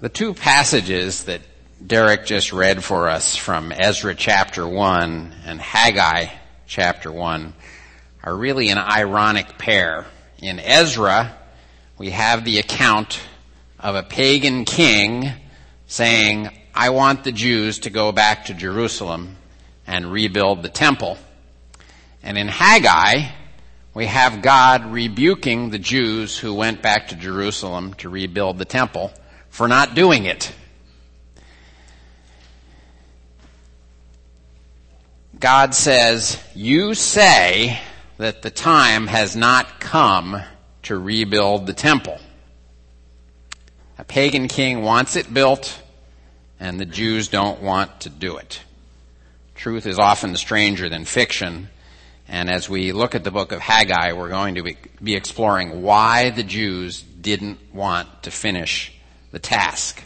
The two passages that Derek just read for us from Ezra chapter 1 and Haggai chapter 1 are really an ironic pair. In Ezra, we have the account of a pagan king saying, I want the Jews to go back to Jerusalem and rebuild the temple. And in Haggai, we have God rebuking the Jews who went back to Jerusalem to rebuild the temple for not doing it. God says, you say that the time has not come to rebuild the temple. A pagan king wants it built, and the Jews don't want to do it. Truth is often stranger than fiction, and as we look at the book of Haggai, we're going to be exploring why the Jews didn't want to finish the task.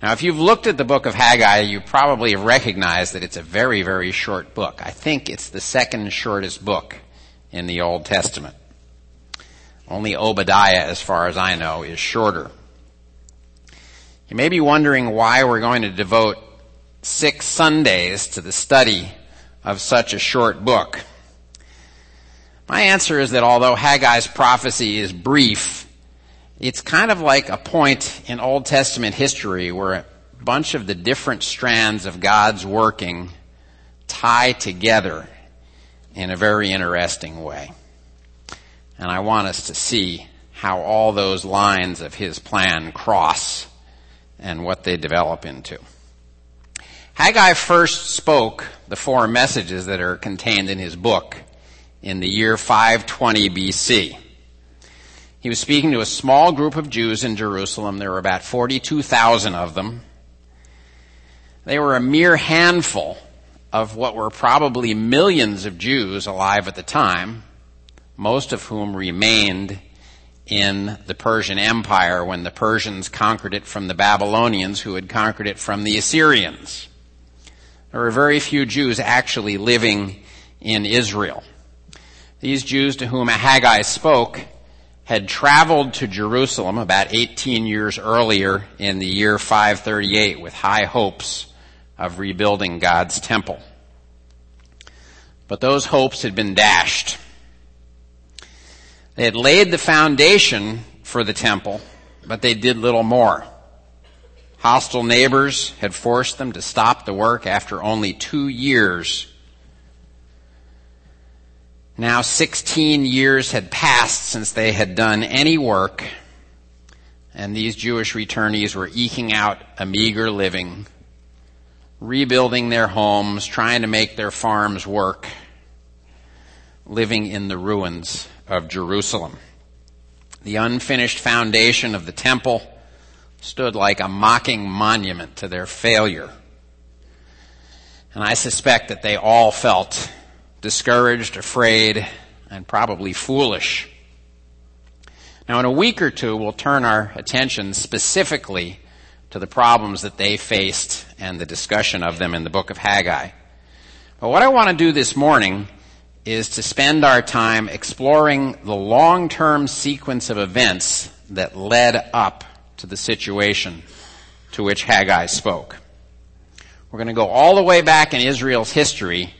Now, if you've looked at the book of Haggai, you probably have recognized that it's a very, very short book. I think it's the second shortest book in the Old Testament. Only Obadiah, as far as I know, is shorter. You may be wondering why we're going to devote six Sundays to the study of such a short book. My answer is that although Haggai's prophecy is brief, it's kind of like a point in Old Testament history where a bunch of the different strands of God's working tie together in a very interesting way. And I want us to see how all those lines of his plan cross and what they develop into. Haggai first spoke the four messages that are contained in his book in the year 520 BC. He was speaking to a small group of Jews in Jerusalem. There were about 42,000 of them. They were a mere handful of what were probably millions of Jews alive at the time, most of whom remained in the Persian Empire when the Persians conquered it from the Babylonians who had conquered it from the Assyrians. There were very few Jews actually living in Israel. These Jews to whom Haggai spoke had traveled to Jerusalem about 18 years earlier in the year 538 with high hopes of rebuilding God's temple. But those hopes had been dashed. They had laid the foundation for the temple, but they did little more. Hostile neighbors had forced them to stop the work after only two years now 16 years had passed since they had done any work, and these Jewish returnees were eking out a meager living, rebuilding their homes, trying to make their farms work, living in the ruins of Jerusalem. The unfinished foundation of the temple stood like a mocking monument to their failure. And I suspect that they all felt discouraged, afraid, and probably foolish. Now, in a week or two, we'll turn our attention specifically to the problems that they faced and the discussion of them in the book of Haggai. But what I want to do this morning is to spend our time exploring the long-term sequence of events that led up to the situation to which Haggai spoke. We're going to go all the way back in Israel's history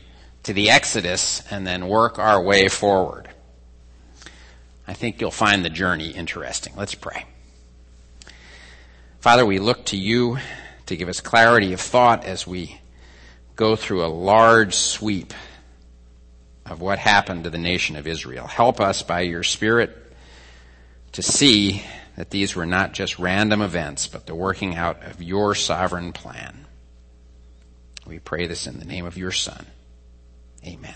to the Exodus and then work our way forward. I think you'll find the journey interesting. Let's pray. Father, we look to you to give us clarity of thought as we go through a large sweep of what happened to the nation of Israel. Help us by your Spirit to see that these were not just random events, but the working out of your sovereign plan. We pray this in the name of your Son. Amen.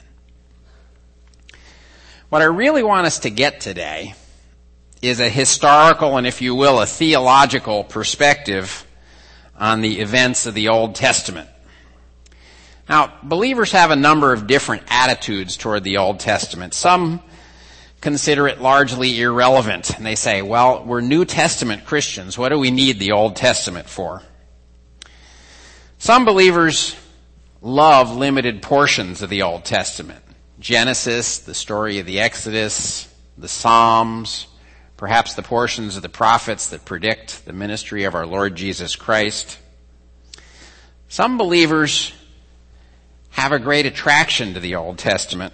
What I really want us to get today is a historical and, if you will, a theological perspective on the events of the Old Testament. Now, believers have a number of different attitudes toward the Old Testament. Some consider it largely irrelevant, and they say, well, we're New Testament Christians. What do we need the Old Testament for? Some believers love limited portions of the Old Testament. Genesis, the story of the Exodus, the Psalms, perhaps the portions of the prophets that predict the ministry of our Lord Jesus Christ. Some believers have a great attraction to the Old Testament,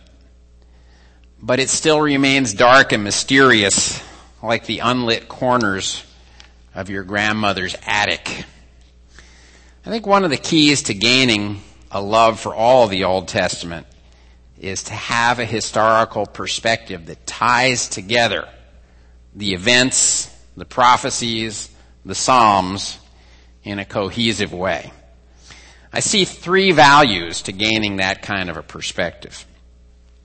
but it still remains dark and mysterious, like the unlit corners of your grandmother's attic. I think one of the keys to gaining a love for all the Old Testament is to have a historical perspective that ties together the events, the prophecies, the Psalms in a cohesive way. I see three values to gaining that kind of a perspective.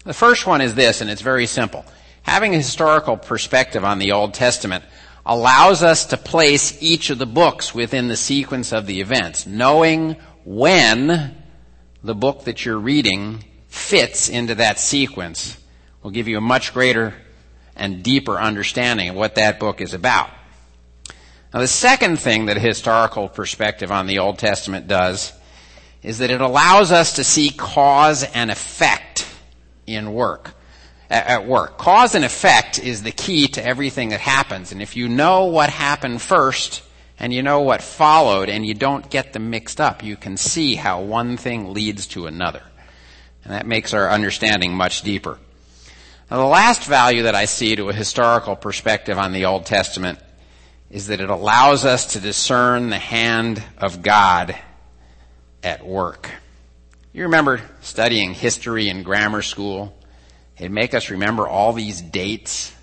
The first one is this, and it's very simple. Having a historical perspective on the Old Testament allows us to place each of the books within the sequence of the events, knowing when the book that you're reading fits into that sequence will give you a much greater and deeper understanding of what that book is about. Now the second thing that a historical perspective on the Old Testament does is that it allows us to see cause and effect in work at work. Cause and effect is the key to everything that happens. And if you know what happened first and you know what followed and you don't get them mixed up, you can see how one thing leads to another. And that makes our understanding much deeper. Now the last value that I see to a historical perspective on the Old Testament is that it allows us to discern the hand of God at work. You remember studying history in grammar school? It'd make us remember all these dates.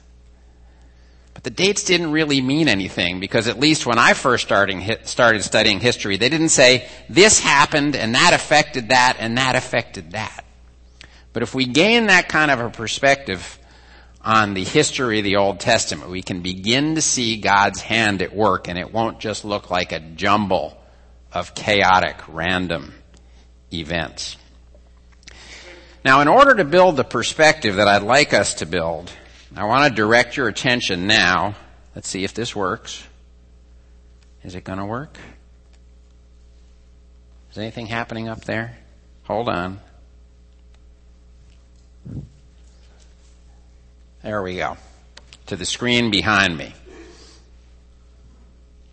The dates didn't really mean anything because at least when I first starting, started studying history, they didn't say this happened and that affected that and that affected that. But if we gain that kind of a perspective on the history of the Old Testament, we can begin to see God's hand at work and it won't just look like a jumble of chaotic, random events. Now, in order to build the perspective that I'd like us to build, I want to direct your attention now. Let's see if this works. Is it going to work? Is anything happening up there? Hold on. There we go. To the screen behind me.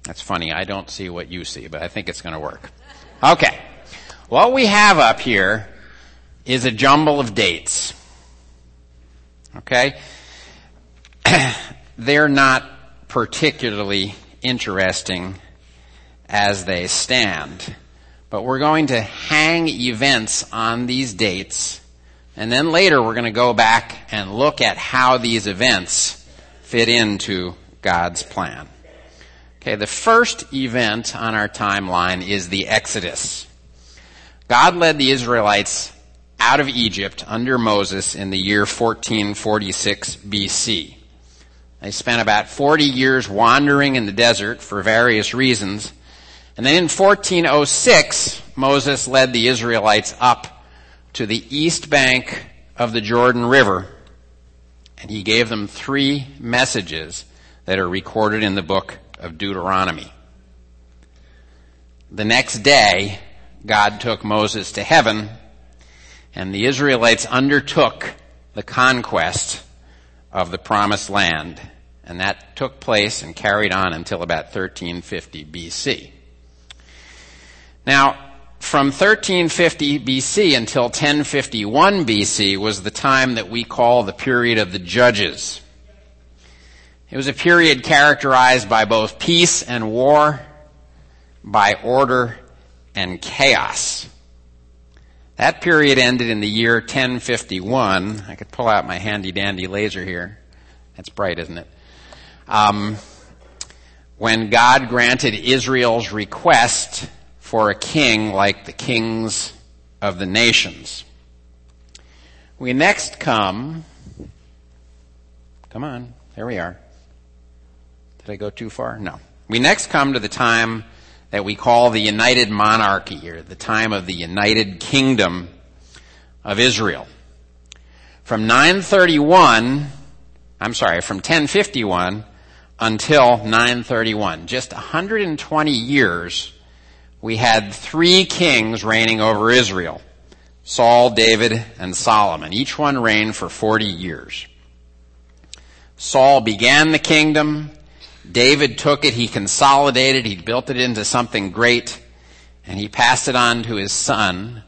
That's funny. I don't see what you see, but I think it's going to work. Okay. What we have up here is a jumble of dates. Okay? They're not particularly interesting as they stand. But we're going to hang events on these dates, and then later we're going to go back and look at how these events fit into God's plan. Okay, the first event on our timeline is the Exodus. God led the Israelites out of Egypt under Moses in the year 1446 BC. They spent about 40 years wandering in the desert for various reasons. And then in 1406, Moses led the Israelites up to the east bank of the Jordan River, and he gave them three messages that are recorded in the book of Deuteronomy. The next day, God took Moses to heaven and the Israelites undertook the conquest of the promised land. And that took place and carried on until about 1350 BC. Now, from 1350 BC until 1051 BC was the time that we call the period of the judges. It was a period characterized by both peace and war, by order and chaos. That period ended in the year 1051. I could pull out my handy dandy laser here. That's bright, isn't it? Um, when God granted Israel's request for a king like the kings of the nations. We next come, come on, there we are. Did I go too far? No. We next come to the time that we call the United Monarchy or the time of the United Kingdom of Israel. From 931, I'm sorry, from 1051 until 931, just 120 years, we had three kings reigning over Israel. Saul, David, and Solomon. Each one reigned for 40 years. Saul began the kingdom. David took it, he consolidated, he built it into something great, and he passed it on to his son.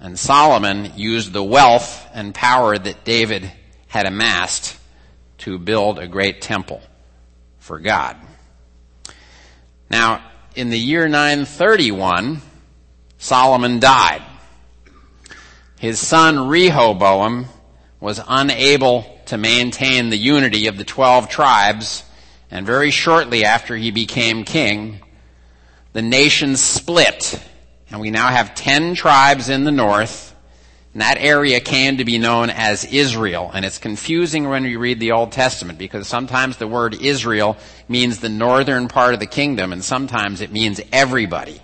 And Solomon used the wealth and power that David had amassed to build a great temple for God. Now, in the year 931, Solomon died. His son Rehoboam was unable to maintain the unity of the 12 tribes, and very shortly after he became king, the nation split, and we now have 10 tribes in the north, and that area came to be known as Israel. And it's confusing when you read the Old Testament because sometimes the word Israel means the northern part of the kingdom and sometimes it means everybody.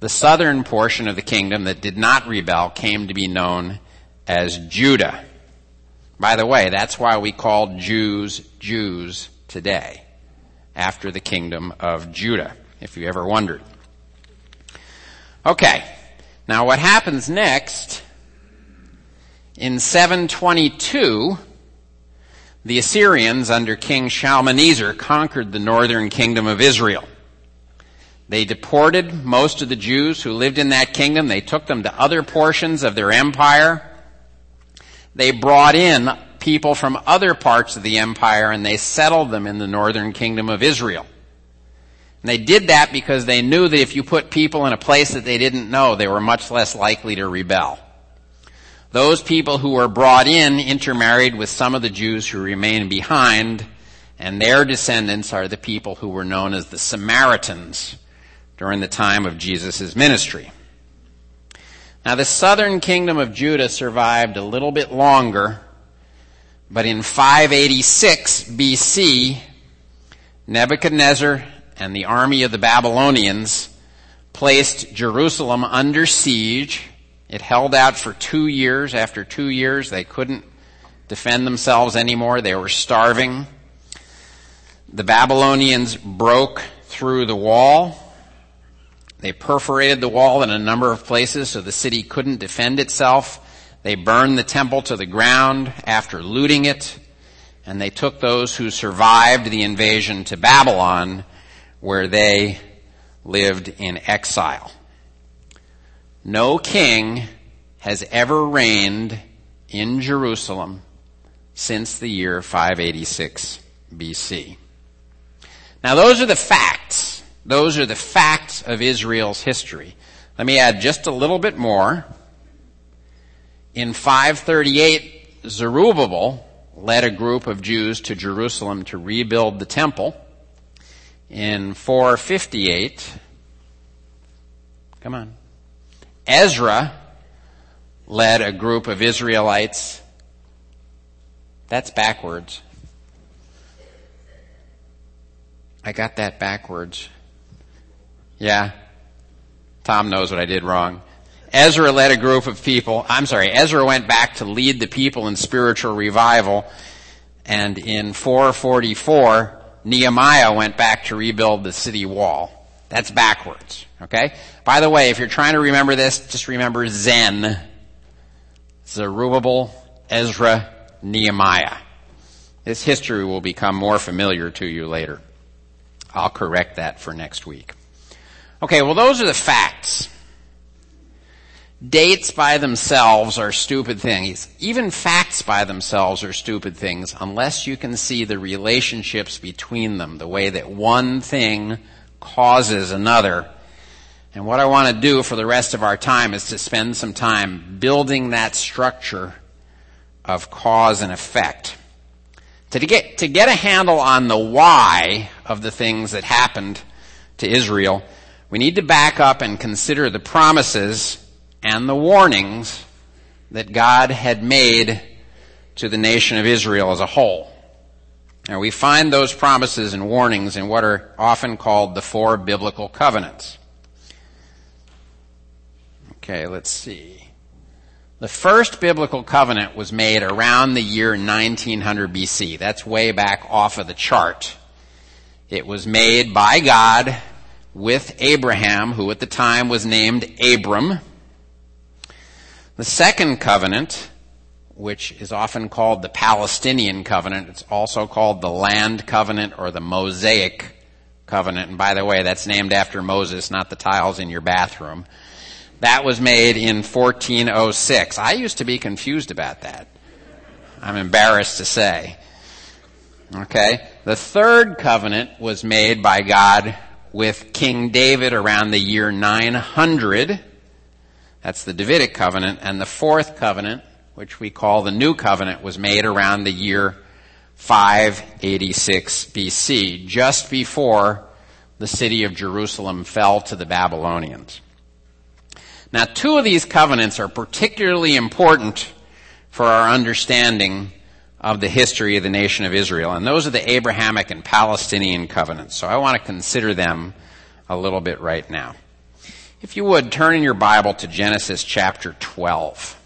The southern portion of the kingdom that did not rebel came to be known as Judah. By the way, that's why we call Jews Jews today, after the kingdom of Judah, if you ever wondered. Okay, now what happens next, in 722, the Assyrians under King Shalmaneser conquered the northern kingdom of Israel. They deported most of the Jews who lived in that kingdom. They took them to other portions of their empire. They brought in people from other parts of the empire and they settled them in the northern kingdom of Israel. And they did that because they knew that if you put people in a place that they didn't know, they were much less likely to rebel. Those people who were brought in intermarried with some of the Jews who remained behind, and their descendants are the people who were known as the Samaritans during the time of Jesus' ministry. Now the southern kingdom of Judah survived a little bit longer, but in 586 BC, Nebuchadnezzar and the army of the Babylonians placed Jerusalem under siege. It held out for two years. After two years, they couldn't defend themselves anymore. They were starving. The Babylonians broke through the wall they perforated the wall in a number of places so the city couldn't defend itself. They burned the temple to the ground after looting it. And they took those who survived the invasion to Babylon where they lived in exile. No king has ever reigned in Jerusalem since the year 586 BC. Now those are the facts. Those are the facts of Israel's history. Let me add just a little bit more. In 538, Zerubbabel led a group of Jews to Jerusalem to rebuild the temple. In 458, come on, Ezra led a group of Israelites. That's backwards. I got that backwards. Yeah. Tom knows what I did wrong. Ezra led a group of people. I'm sorry, Ezra went back to lead the people in spiritual revival. And in 444, Nehemiah went back to rebuild the city wall. That's backwards. Okay? By the way, if you're trying to remember this, just remember Zen. Zerubbabel, Ezra, Nehemiah. This history will become more familiar to you later. I'll correct that for next week. Okay, well those are the facts. Dates by themselves are stupid things. Even facts by themselves are stupid things unless you can see the relationships between them, the way that one thing causes another. And what I want to do for the rest of our time is to spend some time building that structure of cause and effect. To get, to get a handle on the why of the things that happened to Israel, we need to back up and consider the promises and the warnings that God had made to the nation of Israel as a whole. And we find those promises and warnings in what are often called the four biblical covenants. Okay, let's see. The first biblical covenant was made around the year 1900 BC. That's way back off of the chart. It was made by God with Abraham, who at the time was named Abram. The second covenant which is often called the Palestinian covenant. It's also called the land covenant or the Mosaic covenant. And by the way, that's named after Moses, not the tiles in your bathroom. That was made in 1406. I used to be confused about that. I'm embarrassed to say. Okay? The third covenant was made by God with King David around the year 900. That's the Davidic covenant. And the fourth covenant, which we call the New Covenant, was made around the year 586 BC, just before the city of Jerusalem fell to the Babylonians. Now, two of these covenants are particularly important for our understanding of the history of the nation of Israel. And those are the Abrahamic and Palestinian covenants. So I want to consider them a little bit right now. If you would, turn in your Bible to Genesis chapter 12.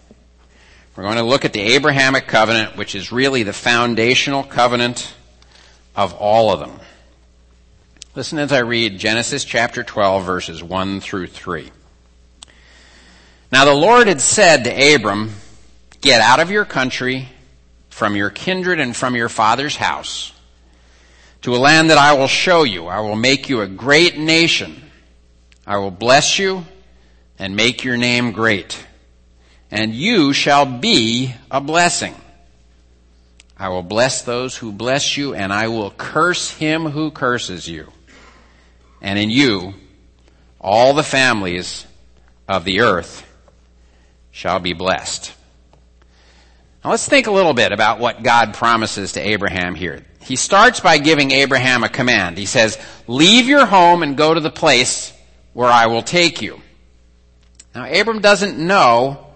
We're going to look at the Abrahamic covenant, which is really the foundational covenant of all of them. Listen as I read Genesis chapter 12 verses 1 through 3. Now the Lord had said to Abram, get out of your country from your kindred and from your father's house to a land that I will show you. I will make you a great nation. I will bless you and make your name great. And you shall be a blessing. I will bless those who bless you and I will curse him who curses you. And in you, all the families of the earth shall be blessed. Now let's think a little bit about what God promises to Abraham here. He starts by giving Abraham a command. He says, leave your home and go to the place where I will take you. Now Abram doesn't know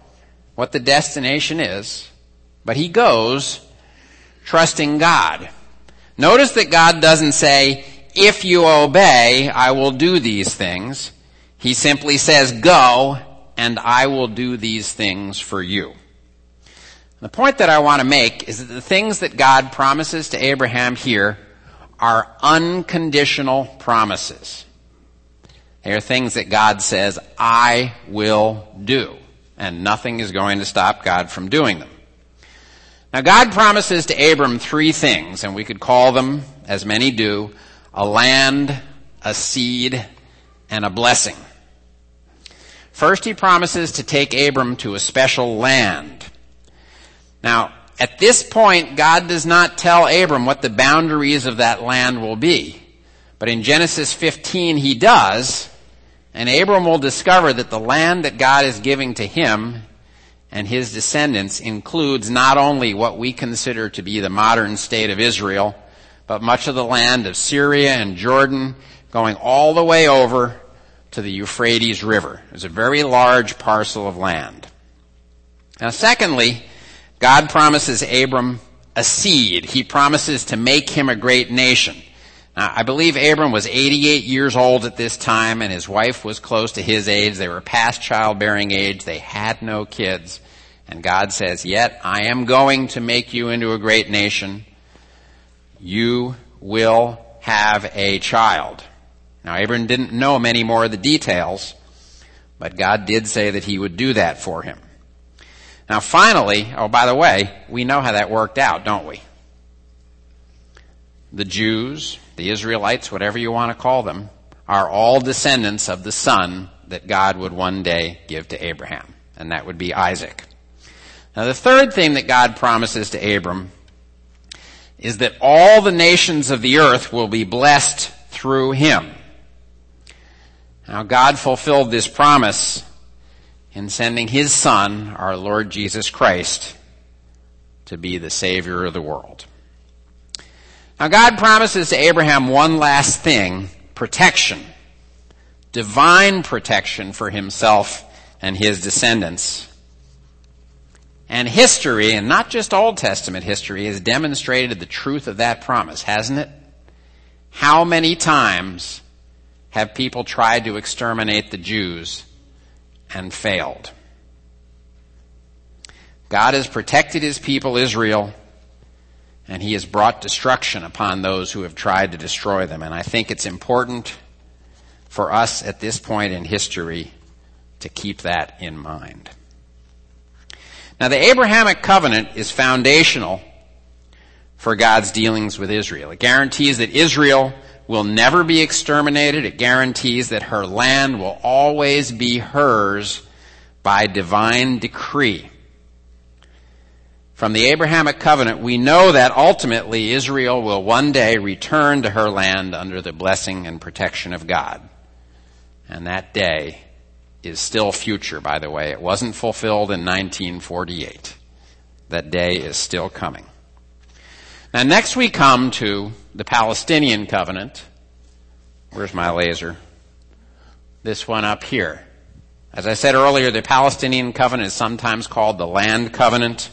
what the destination is, but he goes trusting God. Notice that God doesn't say, if you obey, I will do these things. He simply says, go and I will do these things for you. The point that I want to make is that the things that God promises to Abraham here are unconditional promises. They are things that God says, I will do. And nothing is going to stop God from doing them. Now God promises to Abram three things, and we could call them, as many do, a land, a seed, and a blessing. First, he promises to take Abram to a special land. Now, at this point, God does not tell Abram what the boundaries of that land will be. But in Genesis 15, he does, and Abram will discover that the land that God is giving to him and his descendants includes not only what we consider to be the modern state of Israel, but much of the land of Syria and Jordan, going all the way over to the Euphrates River. It's a very large parcel of land. Now secondly, God promises Abram a seed. He promises to make him a great nation. Now, I believe Abram was 88 years old at this time and his wife was close to his age. They were past childbearing age. They had no kids. And God says, yet I am going to make you into a great nation. You will have a child. Now, Abram didn't know many more of the details, but God did say that he would do that for him. Now finally, oh by the way, we know how that worked out, don't we? The Jews, the Israelites, whatever you want to call them, are all descendants of the son that God would one day give to Abraham, and that would be Isaac. Now the third thing that God promises to Abram is that all the nations of the earth will be blessed through him. Now God fulfilled this promise in sending his son, our Lord Jesus Christ, to be the Savior of the world. Now God promises to Abraham one last thing, protection. Divine protection for himself and his descendants. And history, and not just Old Testament history, has demonstrated the truth of that promise, hasn't it? How many times have people tried to exterminate the Jews and failed. God has protected his people Israel and he has brought destruction upon those who have tried to destroy them. And I think it's important for us at this point in history to keep that in mind. Now the Abrahamic covenant is foundational for God's dealings with Israel. It guarantees that Israel will never be exterminated. It guarantees that her land will always be hers by divine decree. From the Abrahamic covenant, we know that ultimately Israel will one day return to her land under the blessing and protection of God. And that day is still future, by the way. It wasn't fulfilled in 1948. That day is still coming. Now next we come to the Palestinian covenant. Where's my laser? This one up here. As I said earlier, the Palestinian covenant is sometimes called the land covenant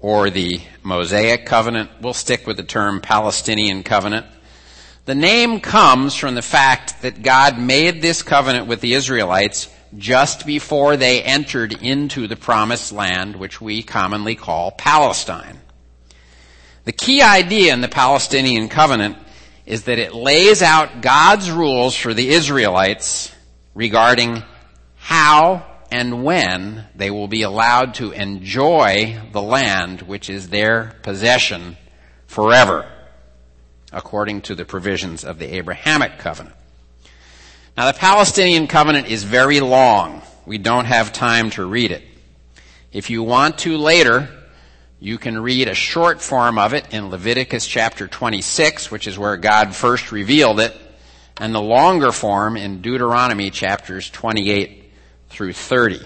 or the Mosaic covenant. We'll stick with the term Palestinian covenant. The name comes from the fact that God made this covenant with the Israelites just before they entered into the promised land, which we commonly call Palestine. The key idea in the Palestinian covenant is that it lays out God's rules for the Israelites regarding how and when they will be allowed to enjoy the land which is their possession forever, according to the provisions of the Abrahamic covenant. Now the Palestinian covenant is very long. We don't have time to read it. If you want to later, you can read a short form of it in Leviticus chapter 26, which is where God first revealed it, and the longer form in Deuteronomy chapters 28 through 30.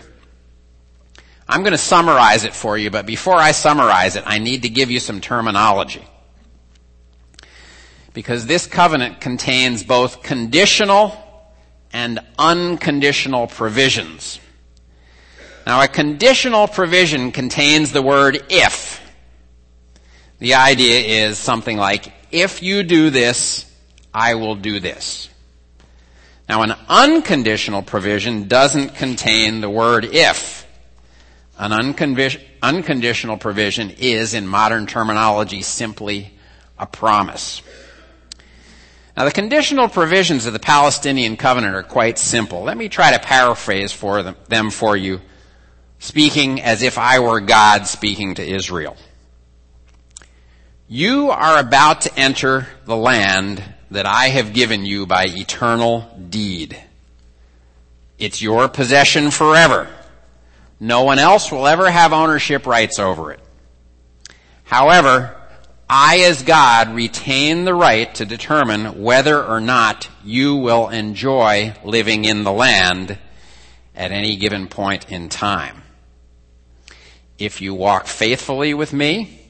I'm going to summarize it for you, but before I summarize it, I need to give you some terminology. Because this covenant contains both conditional and unconditional provisions. Now a conditional provision contains the word if. The idea is something like, if you do this, I will do this. Now an unconditional provision doesn't contain the word if. An unconditional provision is, in modern terminology, simply a promise. Now the conditional provisions of the Palestinian covenant are quite simple. Let me try to paraphrase for them, them for you speaking as if I were God speaking to Israel. You are about to enter the land that I have given you by eternal deed. It's your possession forever. No one else will ever have ownership rights over it. However, I as God retain the right to determine whether or not you will enjoy living in the land at any given point in time. If you walk faithfully with me,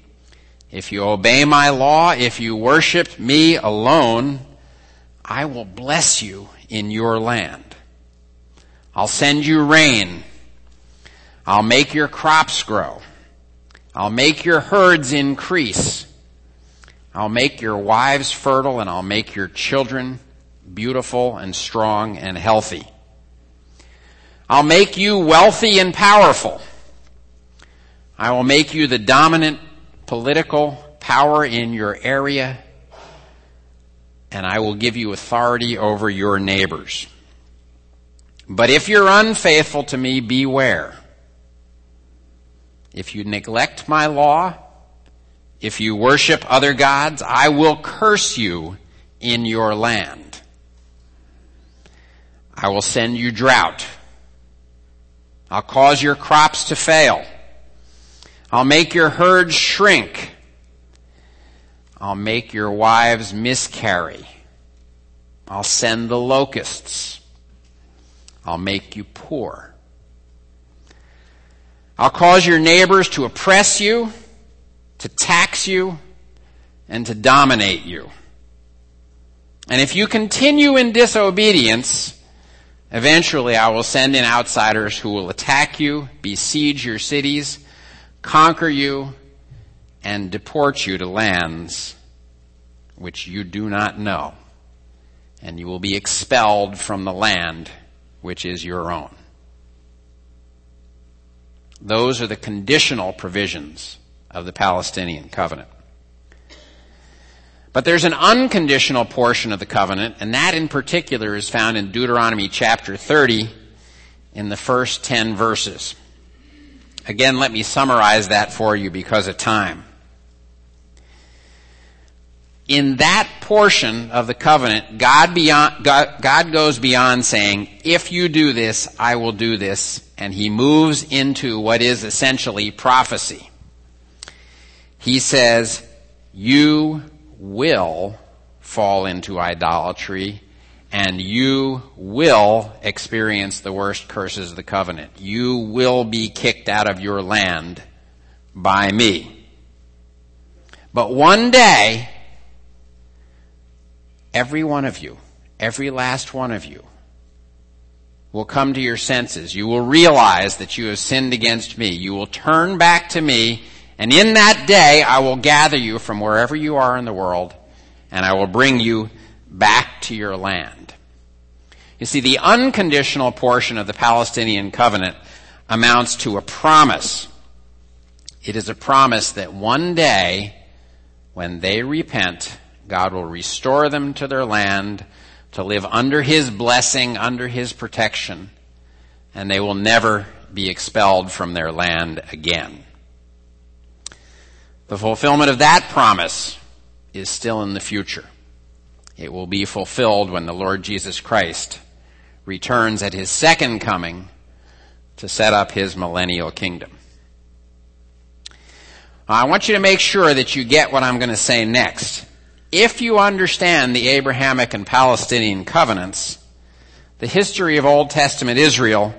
if you obey my law, if you worship me alone, I will bless you in your land. I'll send you rain. I'll make your crops grow. I'll make your herds increase. I'll make your wives fertile and I'll make your children beautiful and strong and healthy. I'll make you wealthy and powerful. I will make you the dominant political power in your area, and I will give you authority over your neighbors. But if you're unfaithful to me, beware. If you neglect my law, if you worship other gods, I will curse you in your land. I will send you drought. I'll cause your crops to fail. I'll make your herds shrink. I'll make your wives miscarry. I'll send the locusts. I'll make you poor. I'll cause your neighbors to oppress you, to tax you, and to dominate you. And if you continue in disobedience, eventually I will send in outsiders who will attack you, besiege your cities, conquer you, and deport you to lands which you do not know. And you will be expelled from the land which is your own. Those are the conditional provisions of the Palestinian covenant. But there's an unconditional portion of the covenant, and that in particular is found in Deuteronomy chapter 30 in the first 10 verses. Again, let me summarize that for you because of time. In that portion of the covenant, God, beyond, God, God goes beyond saying, if you do this, I will do this, and he moves into what is essentially prophecy. He says, you will fall into idolatry and you will experience the worst curses of the covenant. You will be kicked out of your land by me. But one day, every one of you, every last one of you, will come to your senses. You will realize that you have sinned against me. You will turn back to me, and in that day I will gather you from wherever you are in the world, and I will bring you back to your land. You see, the unconditional portion of the Palestinian covenant amounts to a promise. It is a promise that one day, when they repent, God will restore them to their land to live under His blessing, under His protection, and they will never be expelled from their land again. The fulfillment of that promise is still in the future. It will be fulfilled when the Lord Jesus Christ returns at His second coming to set up His millennial kingdom. I want you to make sure that you get what I'm going to say next if you understand the Abrahamic and Palestinian covenants, the history of Old Testament Israel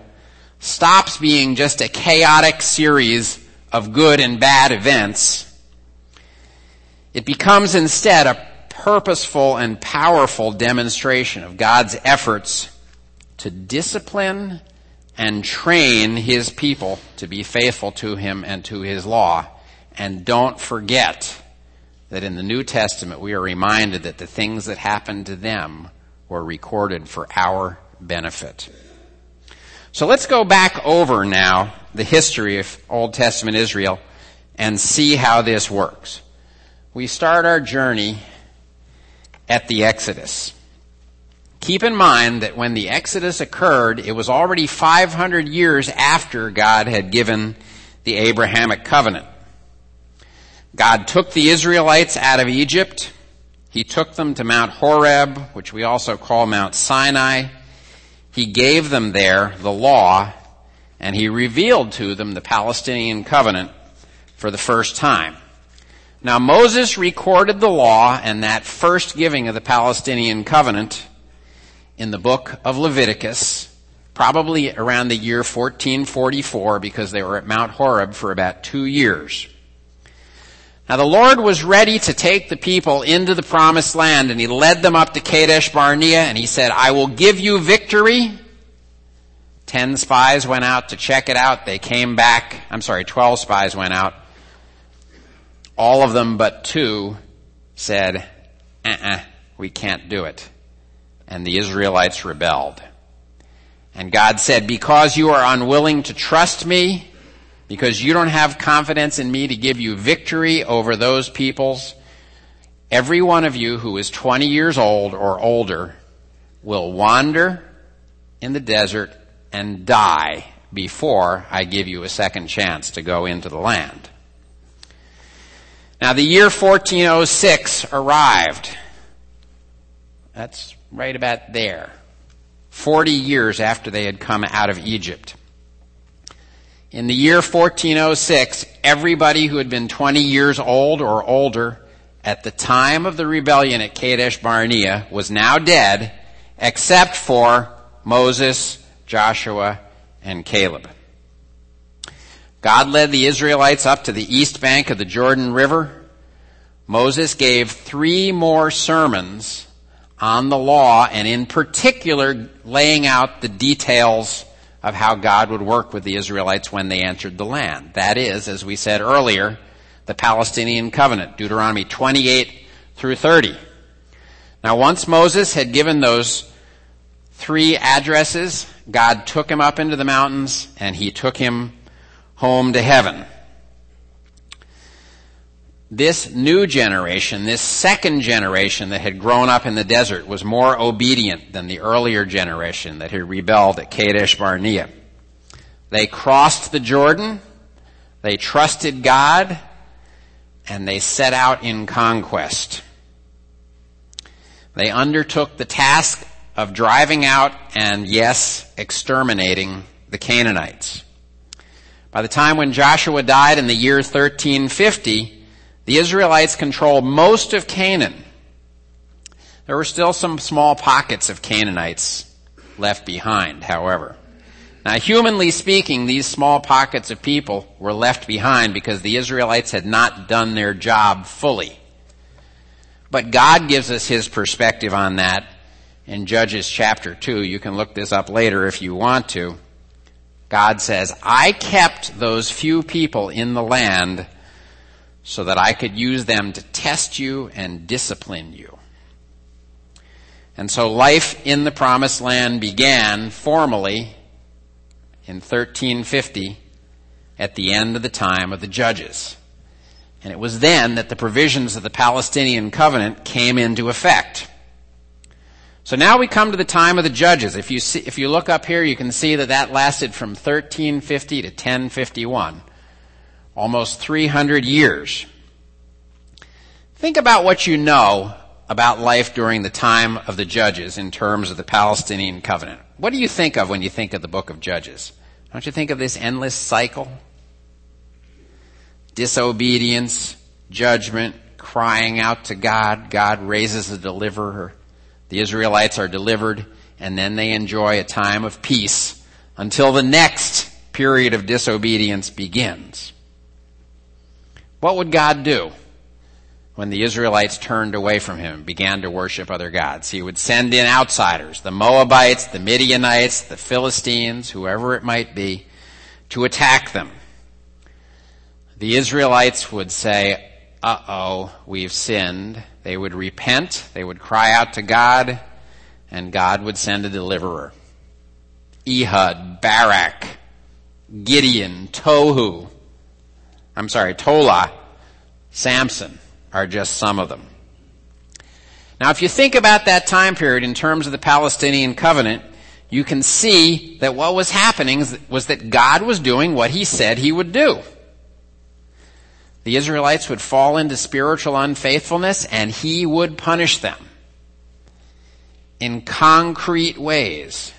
stops being just a chaotic series of good and bad events. It becomes instead a purposeful and powerful demonstration of God's efforts to discipline and train His people to be faithful to Him and to His law. And don't forget that in the New Testament we are reminded that the things that happened to them were recorded for our benefit. So let's go back over now the history of Old Testament Israel and see how this works. We start our journey at the Exodus. Keep in mind that when the Exodus occurred, it was already 500 years after God had given the Abrahamic covenant. God took the Israelites out of Egypt. He took them to Mount Horeb, which we also call Mount Sinai. He gave them there the law, and he revealed to them the Palestinian covenant for the first time. Now Moses recorded the law and that first giving of the Palestinian covenant in the book of Leviticus, probably around the year 1444 because they were at Mount Horeb for about two years. Now the Lord was ready to take the people into the promised land and he led them up to Kadesh Barnea and he said, I will give you victory. Ten spies went out to check it out. They came back. I'm sorry, twelve spies went out. All of them but two said, uh-uh, we can't do it. And the Israelites rebelled. And God said, because you are unwilling to trust me, because you don't have confidence in me to give you victory over those peoples, every one of you who is 20 years old or older will wander in the desert and die before I give you a second chance to go into the land. Now the year 1406 arrived. That's right about there. 40 years after they had come out of Egypt. In the year 1406, everybody who had been 20 years old or older at the time of the rebellion at Kadesh Barnea was now dead, except for Moses, Joshua, and Caleb. God led the Israelites up to the east bank of the Jordan River. Moses gave three more sermons on the law and in particular laying out the details of how God would work with the Israelites when they entered the land. That is, as we said earlier, the Palestinian covenant, Deuteronomy 28 through 30. Now once Moses had given those three addresses, God took him up into the mountains and he took him home to heaven this new generation, this second generation that had grown up in the desert was more obedient than the earlier generation that had rebelled at Kadesh Barnea. They crossed the Jordan They trusted God and they set out in conquest. They undertook the task of driving out and, yes, exterminating the Canaanites. By the time when Joshua died in the year 1350, the Israelites controlled most of Canaan. There were still some small pockets of Canaanites left behind, however. Now, humanly speaking, these small pockets of people were left behind because the Israelites had not done their job fully. But God gives us His perspective on that in Judges chapter 2. You can look this up later if you want to. God says, I kept those few people in the land so that I could use them to test you and discipline you. And so life in the promised land began formally in 1350 at the end of the time of the judges. And it was then that the provisions of the Palestinian covenant came into effect. So now we come to the time of the judges. If you see, if you look up here, you can see that that lasted from 1350 to 1051. Almost 300 years. Think about what you know about life during the time of the judges in terms of the Palestinian covenant. What do you think of when you think of the book of Judges? Don't you think of this endless cycle? Disobedience, judgment, crying out to God. God raises a deliverer. The Israelites are delivered and then they enjoy a time of peace until the next period of disobedience begins. What would God do? when the Israelites turned away from him and began to worship other gods. He would send in outsiders, the Moabites, the Midianites, the Philistines, whoever it might be, to attack them. The Israelites would say, uh-oh, we've sinned. They would repent, they would cry out to God, and God would send a deliverer. Ehud, Barak, Gideon, Tohu, I'm sorry, Tola, Samson are just some of them. Now, if you think about that time period in terms of the Palestinian covenant, you can see that what was happening was that God was doing what he said he would do. The Israelites would fall into spiritual unfaithfulness and he would punish them in concrete ways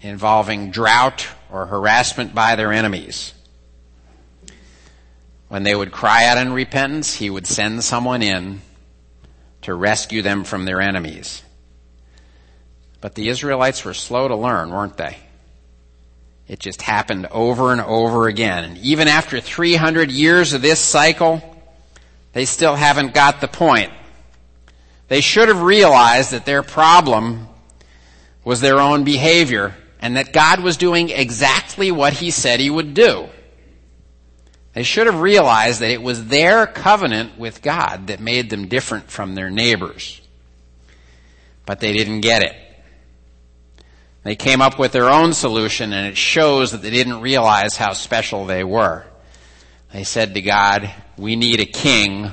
involving drought or harassment by their enemies. When they would cry out in repentance, he would send someone in to rescue them from their enemies. But the Israelites were slow to learn, weren't they? It just happened over and over again. And even after 300 years of this cycle, they still haven't got the point. They should have realized that their problem was their own behavior and that God was doing exactly what he said he would do. They should have realized that it was their covenant with God that made them different from their neighbors. But they didn't get it. They came up with their own solution and it shows that they didn't realize how special they were. They said to God, we need a king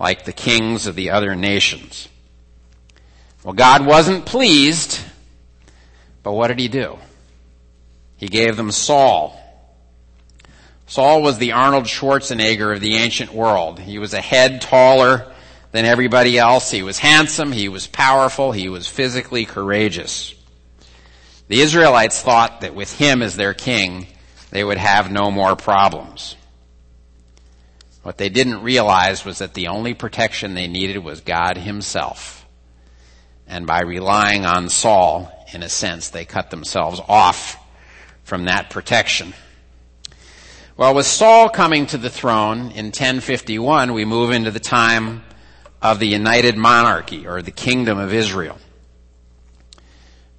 like the kings of the other nations. Well, God wasn't pleased, but what did he do? He gave them Saul, Saul was the Arnold Schwarzenegger of the ancient world. He was a head taller than everybody else. He was handsome. He was powerful. He was physically courageous. The Israelites thought that with him as their king, they would have no more problems. What they didn't realize was that the only protection they needed was God himself. And by relying on Saul, in a sense, they cut themselves off from that protection. Well, with Saul coming to the throne in 1051, we move into the time of the united monarchy or the kingdom of Israel.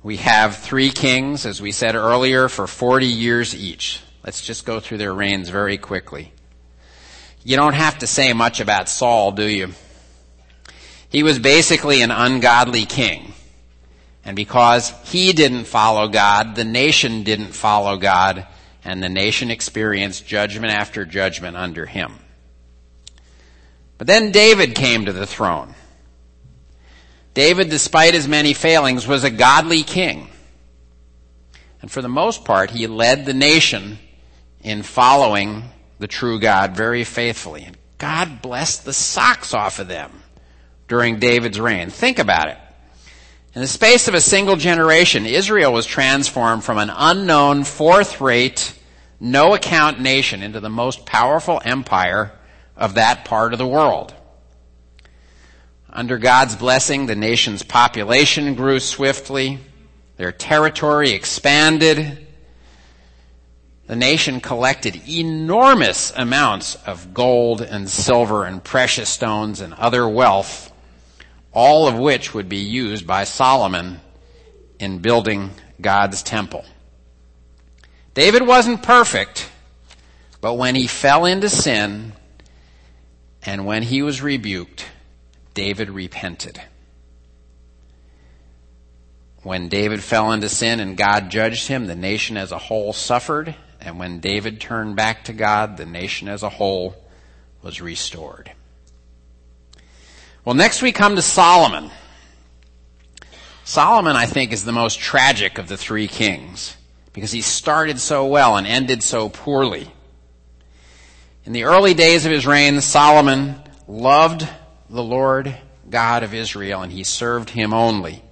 We have three kings, as we said earlier, for 40 years each. Let's just go through their reigns very quickly. You don't have to say much about Saul, do you? He was basically an ungodly king. And because he didn't follow God, the nation didn't follow God, and the nation experienced judgment after judgment under him. But then David came to the throne. David, despite his many failings, was a godly king. And for the most part, he led the nation in following the true God very faithfully. And God blessed the socks off of them during David's reign. Think about it. In the space of a single generation, Israel was transformed from an unknown, fourth rate, no account nation into the most powerful empire of that part of the world. Under God's blessing, the nation's population grew swiftly, their territory expanded, the nation collected enormous amounts of gold and silver and precious stones and other wealth, all of which would be used by Solomon in building God's temple. David wasn't perfect, but when he fell into sin and when he was rebuked, David repented. When David fell into sin and God judged him, the nation as a whole suffered and when David turned back to God, the nation as a whole was restored. Well, next we come to Solomon. Solomon, I think, is the most tragic of the three kings because he started so well and ended so poorly. In the early days of his reign, Solomon loved the Lord God of Israel and he served him only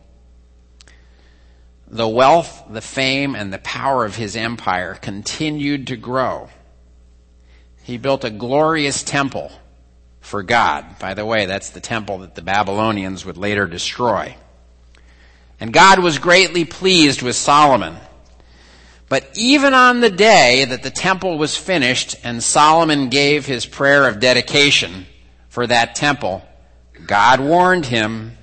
the wealth, the fame, and the power of his empire continued to grow. He built a glorious temple for God. By the way, that's the temple that the Babylonians would later destroy. And God was greatly pleased with Solomon. But even on the day that the temple was finished and Solomon gave his prayer of dedication for that temple, God warned him.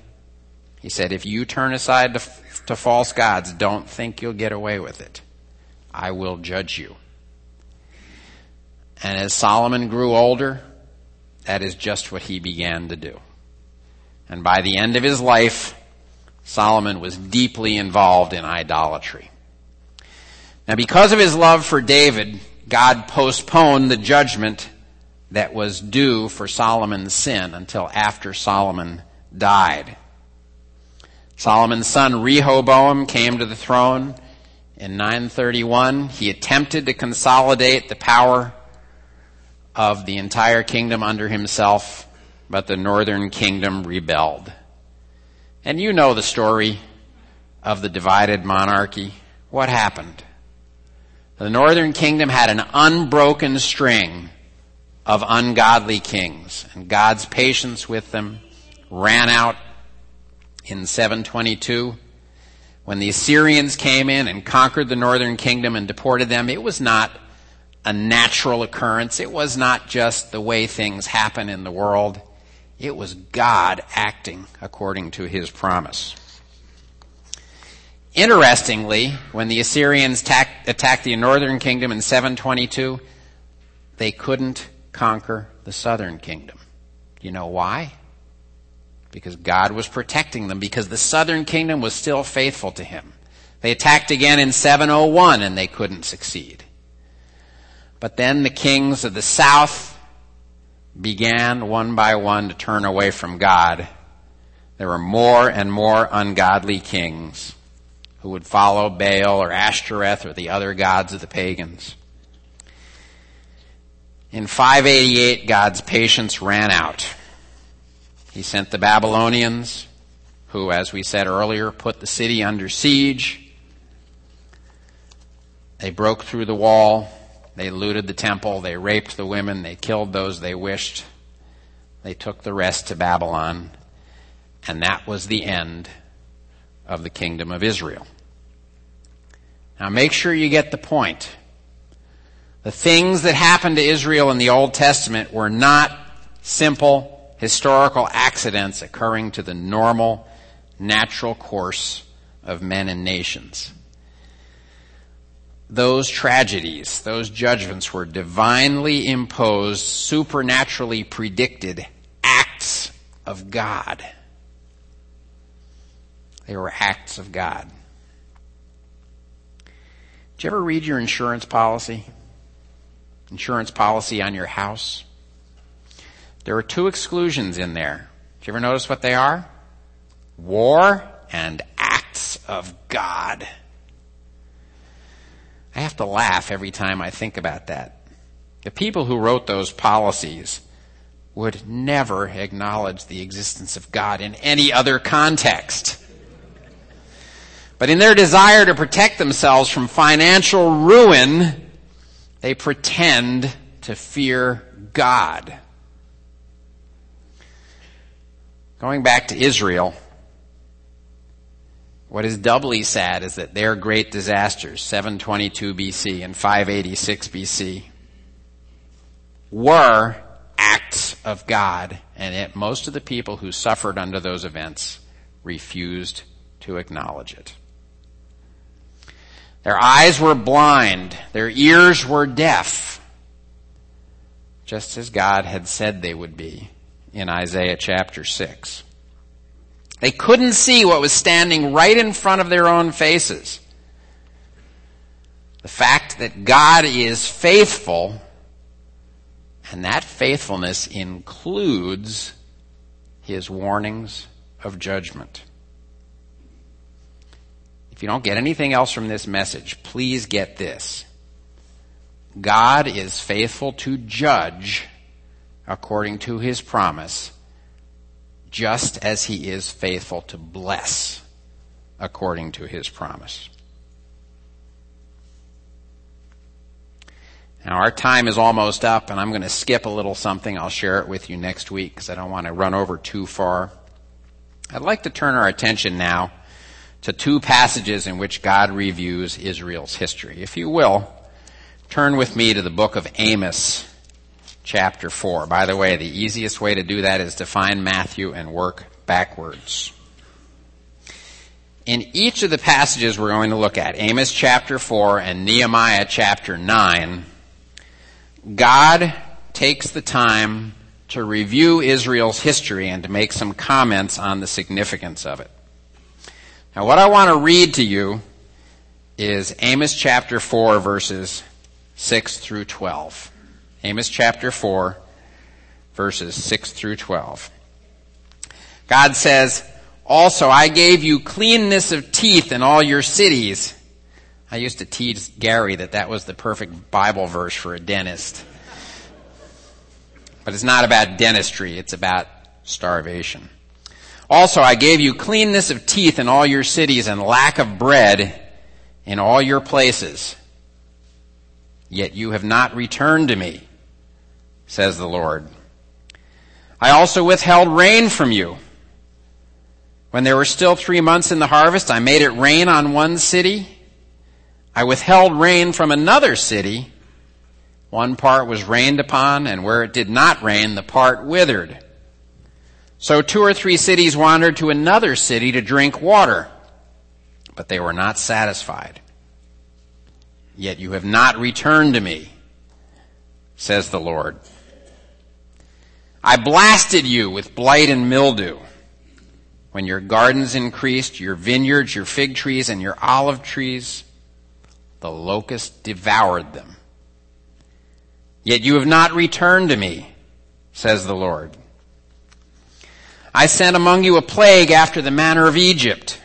He said, if you turn aside to to false gods, don't think you'll get away with it. I will judge you. And as Solomon grew older, that is just what he began to do. And by the end of his life, Solomon was deeply involved in idolatry. Now because of his love for David, God postponed the judgment that was due for Solomon's sin until after Solomon died. Solomon's son Rehoboam came to the throne in 931. He attempted to consolidate the power of the entire kingdom under himself, but the northern kingdom rebelled. And you know the story of the divided monarchy. What happened? The northern kingdom had an unbroken string of ungodly kings, and God's patience with them ran out in 722 when the Assyrians came in and conquered the northern kingdom and deported them, it was not a natural occurrence. It was not just the way things happen in the world. It was God acting according to his promise. Interestingly, when the Assyrians attacked, the northern kingdom in 722, they couldn't conquer the southern kingdom. You know why? because God was protecting them because the southern kingdom was still faithful to him. They attacked again in 701 and they couldn't succeed. But then the kings of the south began one by one to turn away from God. There were more and more ungodly kings who would follow Baal or Ashtoreth or the other gods of the pagans. In 588, God's patience ran out. He sent the Babylonians, who, as we said earlier, put the city under siege. They broke through the wall. They looted the temple. They raped the women. They killed those they wished. They took the rest to Babylon. And that was the end of the kingdom of Israel. Now make sure you get the point. The things that happened to Israel in the Old Testament were not simple historical accidents occurring to the normal, natural course of men and nations. Those tragedies, those judgments were divinely imposed, supernaturally predicted acts of God. They were acts of God. Did you ever read your insurance policy? Insurance policy on your house? There are two exclusions in there. Did you ever notice what they are? War and acts of God. I have to laugh every time I think about that. The people who wrote those policies would never acknowledge the existence of God in any other context. But in their desire to protect themselves from financial ruin, they pretend to fear God. Going back to Israel, what is doubly sad is that their great disasters, 722 BC and 586 BC, were acts of God, and yet most of the people who suffered under those events refused to acknowledge it. Their eyes were blind, their ears were deaf, just as God had said they would be in Isaiah chapter 6. They couldn't see what was standing right in front of their own faces. The fact that God is faithful and that faithfulness includes his warnings of judgment. If you don't get anything else from this message, please get this. God is faithful to judge according to his promise, just as he is faithful to bless according to his promise. Now our time is almost up and I'm going to skip a little something. I'll share it with you next week because I don't want to run over too far. I'd like to turn our attention now to two passages in which God reviews Israel's history. If you will, turn with me to the book of Amos, chapter 4. By the way, the easiest way to do that is to find Matthew and work backwards. In each of the passages we're going to look at, Amos chapter 4 and Nehemiah chapter 9, God takes the time to review Israel's history and to make some comments on the significance of it. Now what I want to read to you is Amos chapter 4 verses 6 through 12. Amos chapter 4 verses 6 through 12. God says, also I gave you cleanness of teeth in all your cities I used to tease Gary that that was the perfect Bible verse for a dentist. But it's not about dentistry, it's about starvation. Also, I gave you cleanness of teeth in all your cities and lack of bread in all your places. Yet you have not returned to me, says the Lord. I also withheld rain from you. When there were still three months in the harvest, I made it rain on one city I withheld rain from another city. One part was rained upon, and where it did not rain, the part withered. So two or three cities wandered to another city to drink water, but they were not satisfied. Yet you have not returned to me, says the Lord. I blasted you with blight and mildew. When your gardens increased, your vineyards, your fig trees, and your olive trees the locust devoured them. Yet you have not returned to me, says the Lord. I sent among you a plague after the manner of Egypt.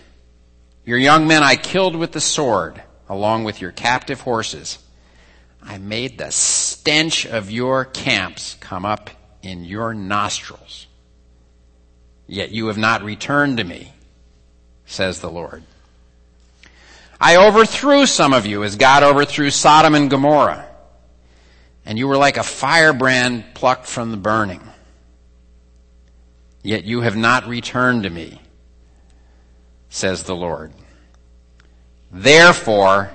Your young men I killed with the sword, along with your captive horses. I made the stench of your camps come up in your nostrils. Yet you have not returned to me, says the Lord. I overthrew some of you as God overthrew Sodom and Gomorrah. And you were like a firebrand plucked from the burning. Yet you have not returned to me, says the Lord. Therefore,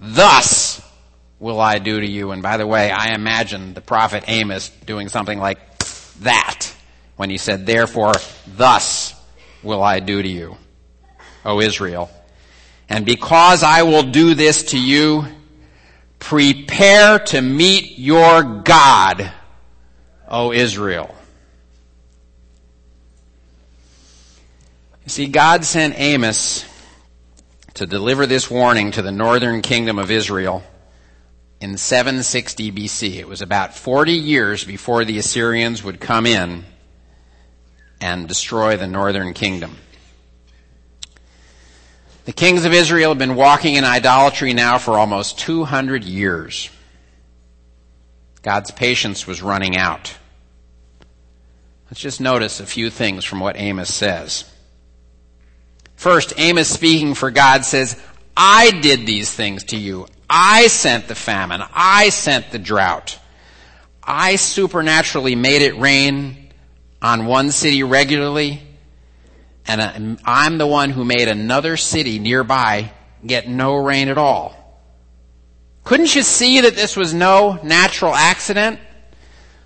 thus will I do to you. And by the way, I imagine the prophet Amos doing something like that when he said, therefore, thus will I do to you, O Israel. And because I will do this to you, prepare to meet your God, O Israel. See, God sent Amos to deliver this warning to the northern kingdom of Israel in 760 BC. It was about 40 years before the Assyrians would come in and destroy the northern kingdom. The kings of Israel have been walking in idolatry now for almost 200 years. God's patience was running out. Let's just notice a few things from what Amos says. First, Amos speaking for God says, I did these things to you. I sent the famine. I sent the drought. I supernaturally made it rain on one city regularly, and I'm the one who made another city nearby get no rain at all. Couldn't you see that this was no natural accident?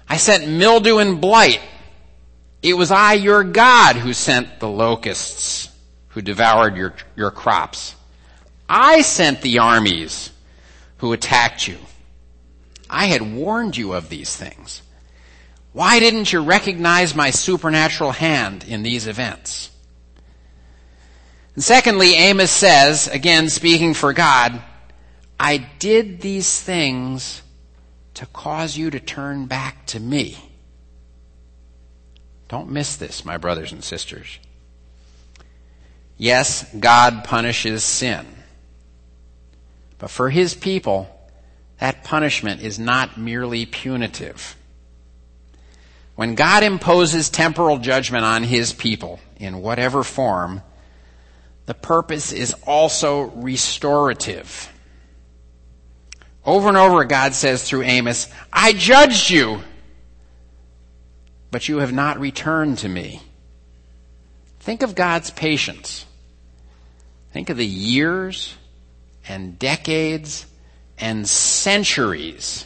I sent mildew and blight. It was I, your God, who sent the locusts who devoured your, your crops. I sent the armies who attacked you. I had warned you of these things. Why didn't you recognize my supernatural hand in these events? And secondly, Amos says, again speaking for God, I did these things to cause you to turn back to me. Don't miss this, my brothers and sisters. Yes, God punishes sin. But for his people, that punishment is not merely punitive. When God imposes temporal judgment on his people in whatever form, the purpose is also restorative. Over and over, God says through Amos, I judged you, but you have not returned to me. Think of God's patience. Think of the years and decades and centuries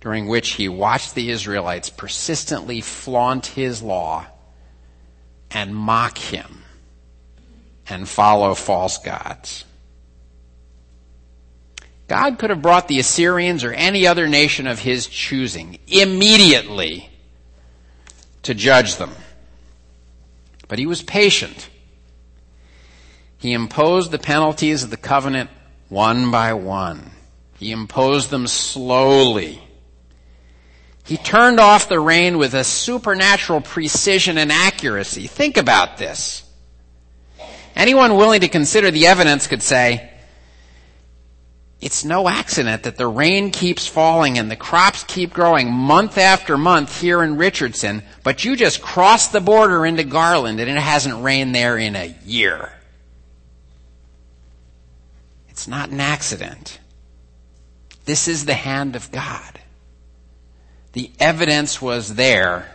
during which he watched the Israelites persistently flaunt his law and mock him and follow false gods. God could have brought the Assyrians or any other nation of his choosing immediately to judge them. But he was patient. He imposed the penalties of the covenant one by one. He imposed them slowly. He turned off the rain with a supernatural precision and accuracy. Think about this. Anyone willing to consider the evidence could say, it's no accident that the rain keeps falling and the crops keep growing month after month here in Richardson, but you just crossed the border into Garland and it hasn't rained there in a year. It's not an accident. This is the hand of God. The evidence was there,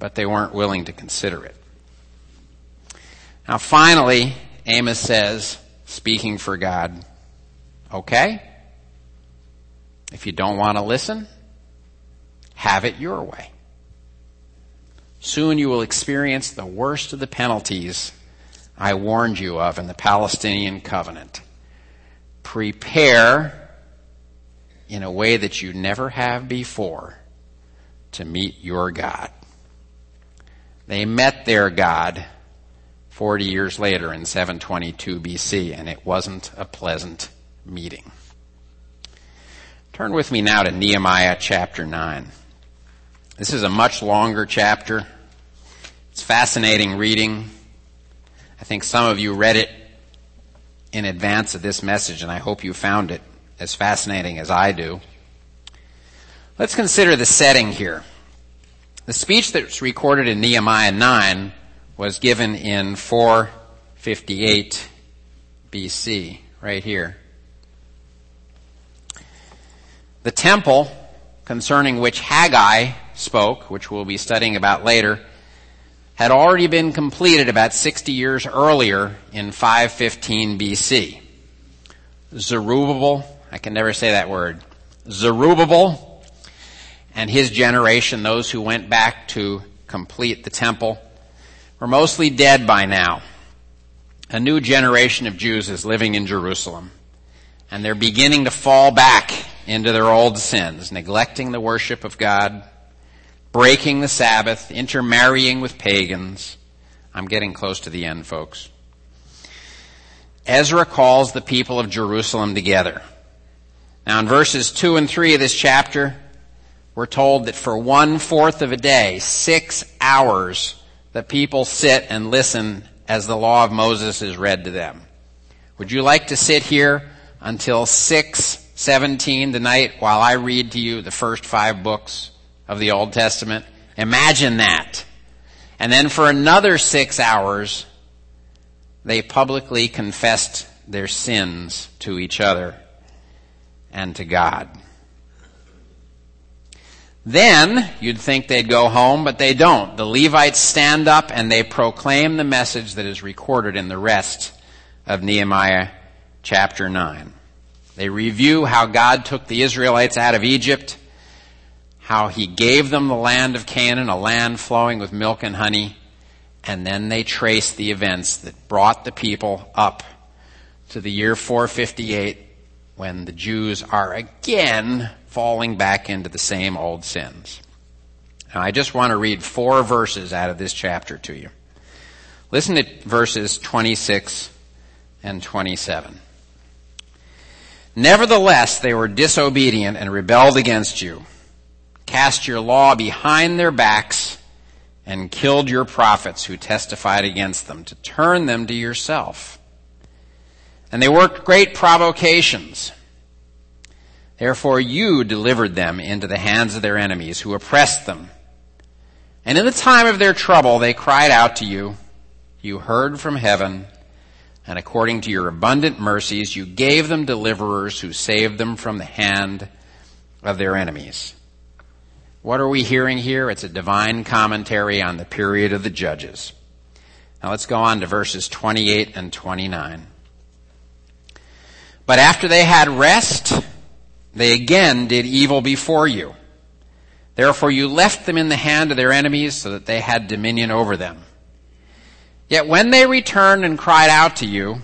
but they weren't willing to consider it. Now finally, Amos says, speaking for God, okay? If you don't want to listen, have it your way. Soon you will experience the worst of the penalties I warned you of in the Palestinian covenant. Prepare in a way that you never have before to meet your God. They met their God 40 years later in 722 BC, and it wasn't a pleasant meeting. Turn with me now to Nehemiah chapter 9. This is a much longer chapter. It's fascinating reading. I think some of you read it in advance of this message, and I hope you found it as fascinating as I do. Let's consider the setting here. The speech that's recorded in Nehemiah 9 was given in 458 BC, right here. The temple, concerning which Haggai spoke, which we'll be studying about later, had already been completed about 60 years earlier in 515 BC. Zerubbabel, I can never say that word, Zerubbabel and his generation, those who went back to complete the temple, were mostly dead by now. A new generation of Jews is living in Jerusalem, and they're beginning to fall back into their old sins, neglecting the worship of God, breaking the Sabbath, intermarrying with pagans. I'm getting close to the end, folks. Ezra calls the people of Jerusalem together. Now in verses 2 and 3 of this chapter, we're told that for one fourth of a day, six hours, that people sit and listen as the law of Moses is read to them. Would you like to sit here until six 17 tonight while I read to you the first five books of the Old Testament. Imagine that. And then for another six hours, they publicly confessed their sins to each other and to God. Then you'd think they'd go home, but they don't. The Levites stand up and they proclaim the message that is recorded in the rest of Nehemiah chapter 9. They review how God took the Israelites out of Egypt, how he gave them the land of Canaan, a land flowing with milk and honey, and then they trace the events that brought the people up to the year 458 when the Jews are again falling back into the same old sins. Now, I just want to read four verses out of this chapter to you. Listen to verses 26 and 27. Nevertheless, they were disobedient and rebelled against you, cast your law behind their backs, and killed your prophets who testified against them to turn them to yourself. And they worked great provocations Therefore you delivered them into the hands of their enemies who oppressed them. And in the time of their trouble they cried out to you. You heard from heaven, and according to your abundant mercies you gave them deliverers who saved them from the hand of their enemies. What are we hearing here? It's a divine commentary on the period of the judges. Now let's go on to verses 28 and 29. But after they had rest, they again did evil before you. Therefore you left them in the hand of their enemies so that they had dominion over them. Yet when they returned and cried out to you,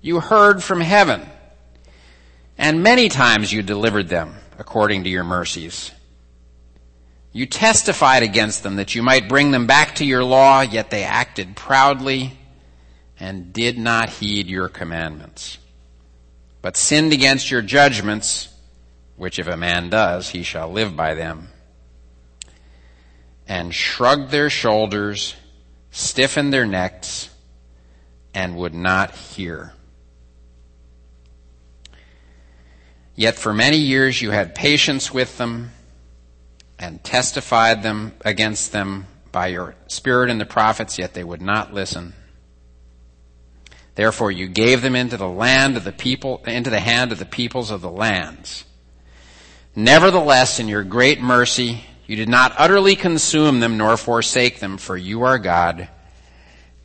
you heard from heaven. And many times you delivered them according to your mercies. You testified against them that you might bring them back to your law, yet they acted proudly and did not heed your commandments, but sinned against your judgments which if a man does, he shall live by them. And shrugged their shoulders, stiffened their necks, and would not hear. Yet for many years you had patience with them and testified them against them by your spirit and the prophets, yet they would not listen. Therefore you gave them into the land of the people, into the hand of the peoples of the lands Nevertheless, in your great mercy, you did not utterly consume them nor forsake them, for you are God,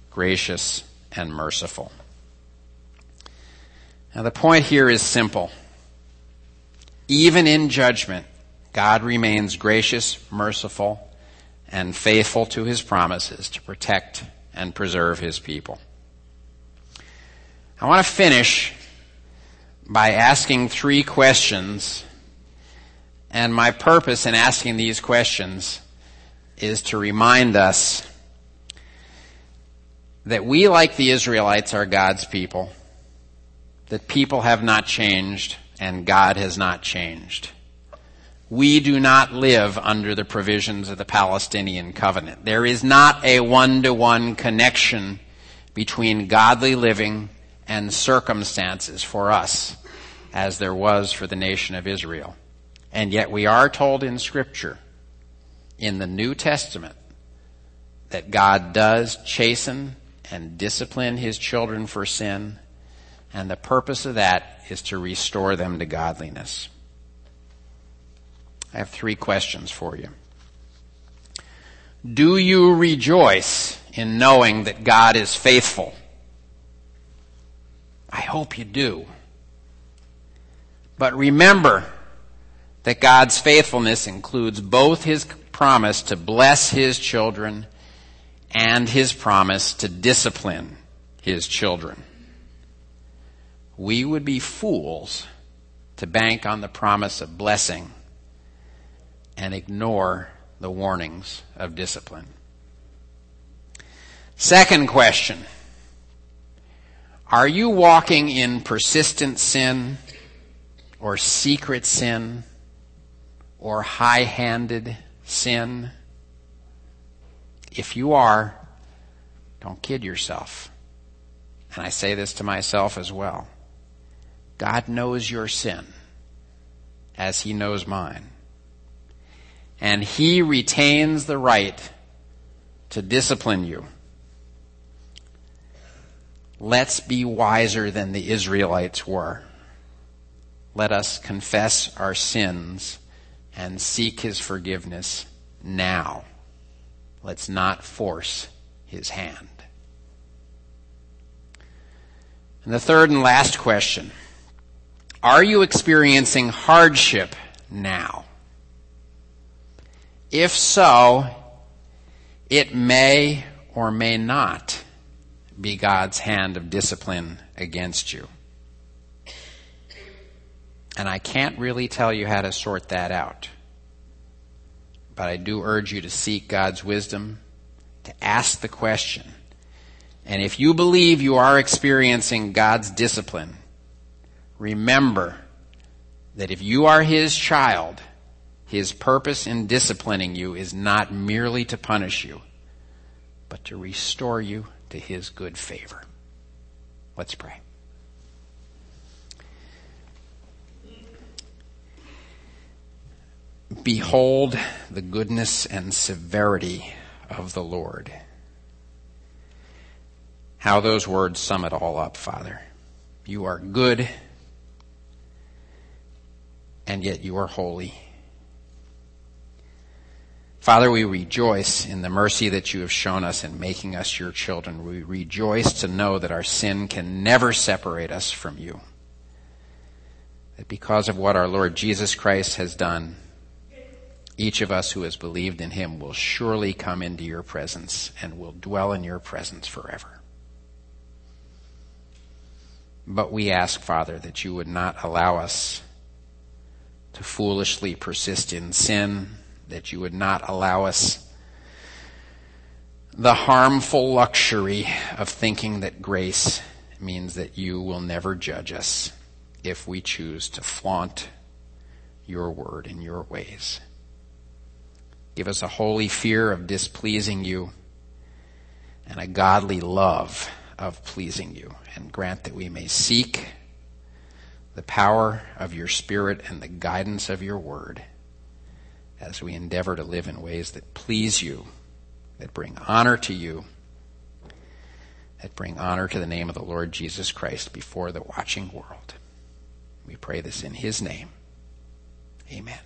gracious and merciful. Now the point here is simple. Even in judgment, God remains gracious, merciful, and faithful to his promises to protect and preserve his people. I want to finish by asking three questions and my purpose in asking these questions is to remind us that we, like the Israelites, are God's people, that people have not changed and God has not changed. We do not live under the provisions of the Palestinian covenant. There is not a one-to-one connection between godly living and circumstances for us as there was for the nation of Israel. And yet we are told in scripture, in the New Testament, that God does chasten and discipline his children for sin, and the purpose of that is to restore them to godliness. I have three questions for you. Do you rejoice in knowing that God is faithful? I hope you do. But remember, that God's faithfulness includes both his promise to bless his children and his promise to discipline his children. We would be fools to bank on the promise of blessing and ignore the warnings of discipline. Second question. Are you walking in persistent sin or secret sin? Or high handed sin? If you are, don't kid yourself. And I say this to myself as well. God knows your sin. as he knows mine. And he retains the right to discipline you. Let's be wiser than the Israelites were. Let us confess our sins and seek his forgiveness now. Let's not force his hand. And the third and last question. Are you experiencing hardship now? If so, it may or may not be God's hand of discipline against you. And I can't really tell you how to sort that out. But I do urge you to seek God's wisdom, to ask the question. And if you believe you are experiencing God's discipline, remember that if you are His child, His purpose in disciplining you is not merely to punish you, but to restore you to His good favor. Let's pray. Behold the goodness and severity of the Lord. How those words sum it all up, Father. You are good, and yet you are holy. Father, we rejoice in the mercy that you have shown us in making us your children. We rejoice to know that our sin can never separate us from you. That because of what our Lord Jesus Christ has done, each of us who has believed in him will surely come into your presence and will dwell in your presence forever. But we ask, Father, that you would not allow us to foolishly persist in sin, that you would not allow us the harmful luxury of thinking that grace means that you will never judge us if we choose to flaunt your word in your ways. Give us a holy fear of displeasing you and a godly love of pleasing you. And grant that we may seek the power of your Spirit and the guidance of your word as we endeavor to live in ways that please you, that bring honor to you, that bring honor to the name of the Lord Jesus Christ before the watching world. We pray this in his name. Amen.